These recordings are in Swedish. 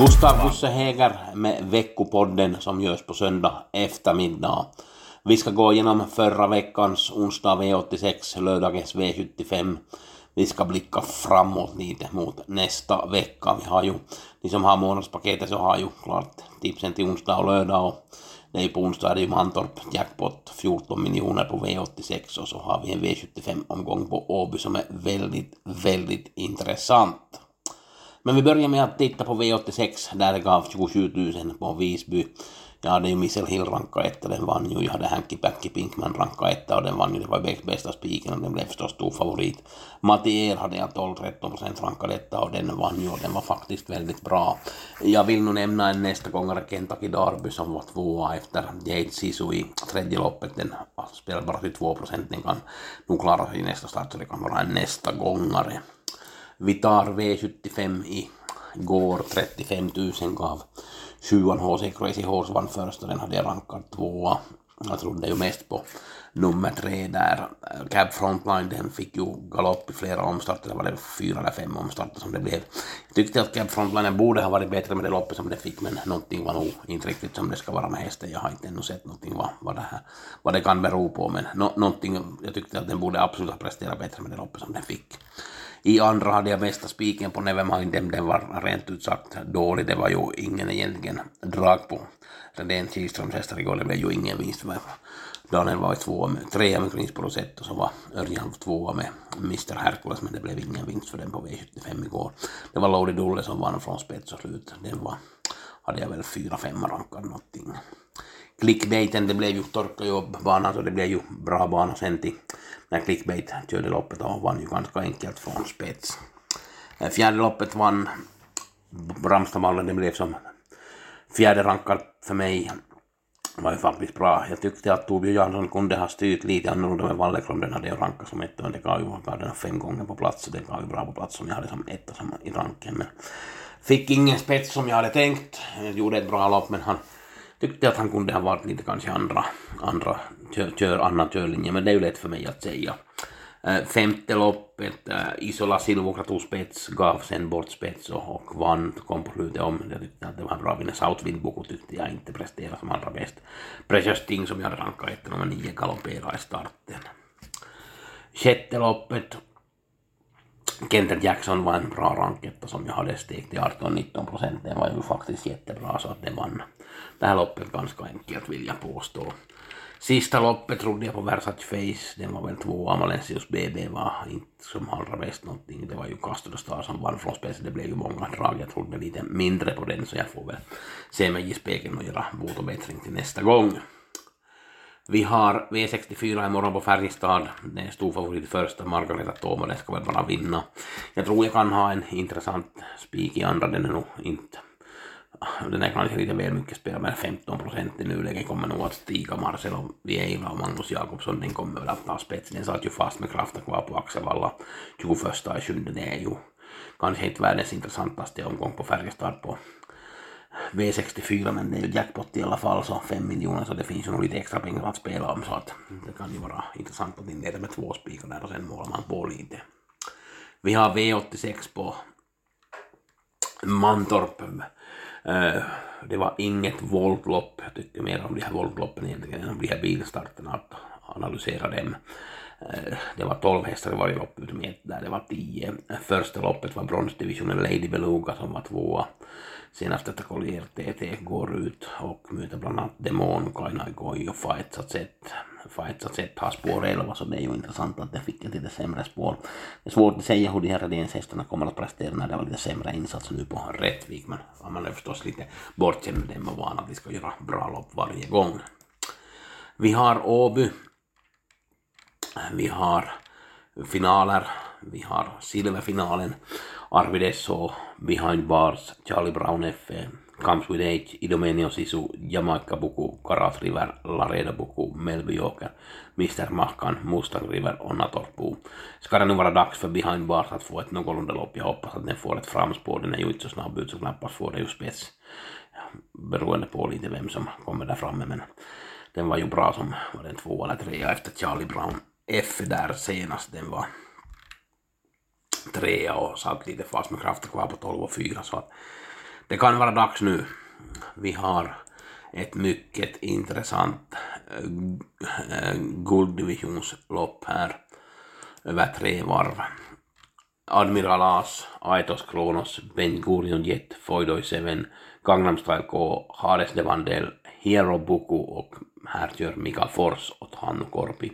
Gustav Gusse Häger med veckopodden som görs på söndag eftermiddag. Vi ska gå igenom förra veckans onsdag V86, lördagens V75. Vi ska blicka framåt lite mot nästa vecka. Vi har ju, ni som har månadspaketet så har ju klart tipsen till onsdag och lördag och det är på onsdag är det ju Mantorp jackpot 14 miljoner på V86 och så har vi en V75 omgång på Åby som är väldigt, väldigt intressant. Men vi börjar med att titta på V86 där det gav 27 000 på Visby. Jag hade ju Missel Hill ranka etta, den vann ju. Jag hade Hanky Panky Pinkman ranka etta och den vann ju. Det var bästa spiken och den blev förstås stor favorit. Matier hade jag 12-13% rankad etta och den vann ju och den var faktiskt väldigt bra. Jag vill nog nämna en nästa gångare Kentucky Darby som var tvåa efter Jade Sisu i tredje loppet. Den spelar bara till 2. Den kan nog klara sig i nästa start så det kan vara en nästa gångare. Vi tar V75 i går 35 000 gav sjuan HC Crazy Horse vann först och den hade jag rankat tvåa. Jag trodde ju mest på nummer tre där. Cab Frontline den fick ju galopp i flera omstarter, det var det fyra eller fem omstarter som det blev. Jag tyckte att Cab Frontline borde ha varit bättre med det loppet som det fick men någonting var nog inte riktigt som det ska vara med hästen. Jag har inte ännu sett någonting vad, vad, det, här, vad det kan bero på men no, någonting, jag tyckte att den borde absolut ha presterat bättre med det loppet som den fick. I andra hade jag bästa spiken på Nevermind, den var rent ut sagt dålig. Det var ju ingen egentligen drag på. Redén Kihlströms hästar igår, det blev ju ingen vinst. Daniel var tvåa med, trea med Greensboro och så var Örjan tvåa med Mr Hercules, men det blev ingen vinst för den på V75 igår. Det var Lodi Dulle som vann från spets och slut. Den var, hade jag väl fyra, femma rankad någonting. Clickbaiten, det blev ju torkajobbana, så det blev ju bra bana sen till när Clickbait körde loppet och vann ju ganska enkelt från spets. Eh, fjärde loppet vann Bramstavallen, det blev som fjärde rankad för mig. Det var ju faktiskt bra. Jag tyckte att Torbjörn Jansson kunde ha styrt lite annorlunda med Wallekrom. Den hade jag rankat som ett och det gav ju den fem gånger på plats. Så det gav ju bra på plats som jag hade som etta som i ranken. Men fick ingen spets som jag hade tänkt. Jag gjorde ett bra lopp men han tyckte att han kunde ha varit lite kanske andra, andra kör, kör annan körlinje, men det är ju lätt för mig att säga. Äh, femte loppet, äh, Isola Silvokra tog spets, gav sen bort spets och, och vann, kom på slutet om. Jag tyckte att det var bra vinna. Southwind Boko tyckte jag inte presterade som allra bäst. Precious Sting som jag hade rankat ett nummer nio galopperade i starten. Sjätte loppet, Kenter Jackson var en bra ranketta som jag hade steg till 18-19 procent. Den var ju faktiskt jättebra så att den vann det här loppet ganska enkelt vill jag påstå. Sista loppet trodde jag på Versace Face, den var väl tvåa, Valencius BB var inte som allra bäst någonting. Det var ju Castro Star som vann från spetsen, det blev ju många drag, jag trodde lite mindre på den så jag får väl se mig i spegeln och göra bot och bättring till nästa gång. Vi har V64 imorgon på Färjestad. Det är stor favorit första, Margareta Toma, den ska väl bara vinna. Jag tror jag kan ha en intressant spik i andra, den är nog inte den är kanske lite väl mycket spelad, men 15 procent i nuläget kommer nog att stiga. Marcelo Vieira och Magnus Jakobsson, den kommer väl att ta spetsen. Den satt ju fast med kraften kvar på Axevalla 21 i sjunde. Det är ju kanske inte världens intressantaste omgång på Färjestad på V64 men det är ju jackpot i alla fall så 5 miljoner så det finns ju nog lite extra pengar att spela om så att det kan ju vara intressant att inleda med två spikar där och sen målar man på lite. Vi har V86 på Mantorp eh, det var inget voltlopp, jag tycker mer om de här voltloppen egentligen än om de här bilstarterna, att analysera dem. Eh, det var 12 hästar i varje lopp utom ett där det var 10. Första loppet var bronsdivisionen Lady Beluga som var tvåa. Sen efter att Collier TT går ut och möter bland annat Demon, Kainai Goi och Fights att sett. Fights har spår 11 så det är ju intressant att det fick ett lite sämre spår. Det är svårt att säga hur de här Redénshästarna kommer att prestera när det var lite sämre insats nu på Rättvik men man är förstås lite bortskämd med dem och van att vi ska göra bra lopp varje gång. Vi har Åby. Vi har finaler. Vi har silverfinalen Arvideso, Behind Bars, Charlie Brown F, Comes With Age, Idomenio Sisu, Jamaica Buku, Karat River, Laredo Buku, Melby Joker, Mr. Mahkan, Mustang River och Natorpuu. Ska det nu vara dags för Behind Bars att få ett någorlunda lopp? Jag hoppas att den får ett framspår. Den är ju inte så snabb ut så knappast får det ju spets. Beroende på lite vem som kommer där framme men den var ju bra som var den två eller trea efter Charlie Brown F där senast. Den var trea och satt lite fast med krafter kvar på 12 och 4 så att det kan vara dags nu. Vi har ett mycket intressant eh, äh, gulddivisionslopp här över tre varv. Admiral As, Aitos Kronos, Ben Gurion Jet, Foidoi7, Gangnam Style K, Hades Devandel, Hero Buku och här kör Mika Fors åt Hannu Korpi.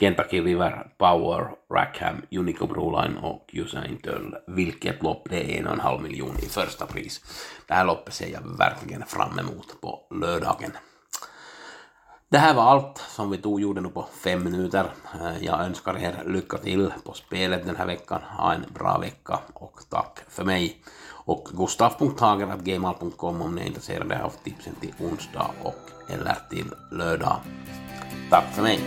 Kentucky River, Power, Rackham, Unico Broline och Usain Töll. Vilket lopp det är en och en halv miljon i första pris. Det här loppet ser jag verkligen fram emot på lördagen. Det här var allt som vi tog gjorde nu på fem minuter. Eh, jag önskar er lycka till på spelet den här veckan. Ha en bra vecka och tack för mig. Och gustaf.hager.gmail.com om ni är intresserade av tipsen till onsdag och eller till lördag. Tack för mig!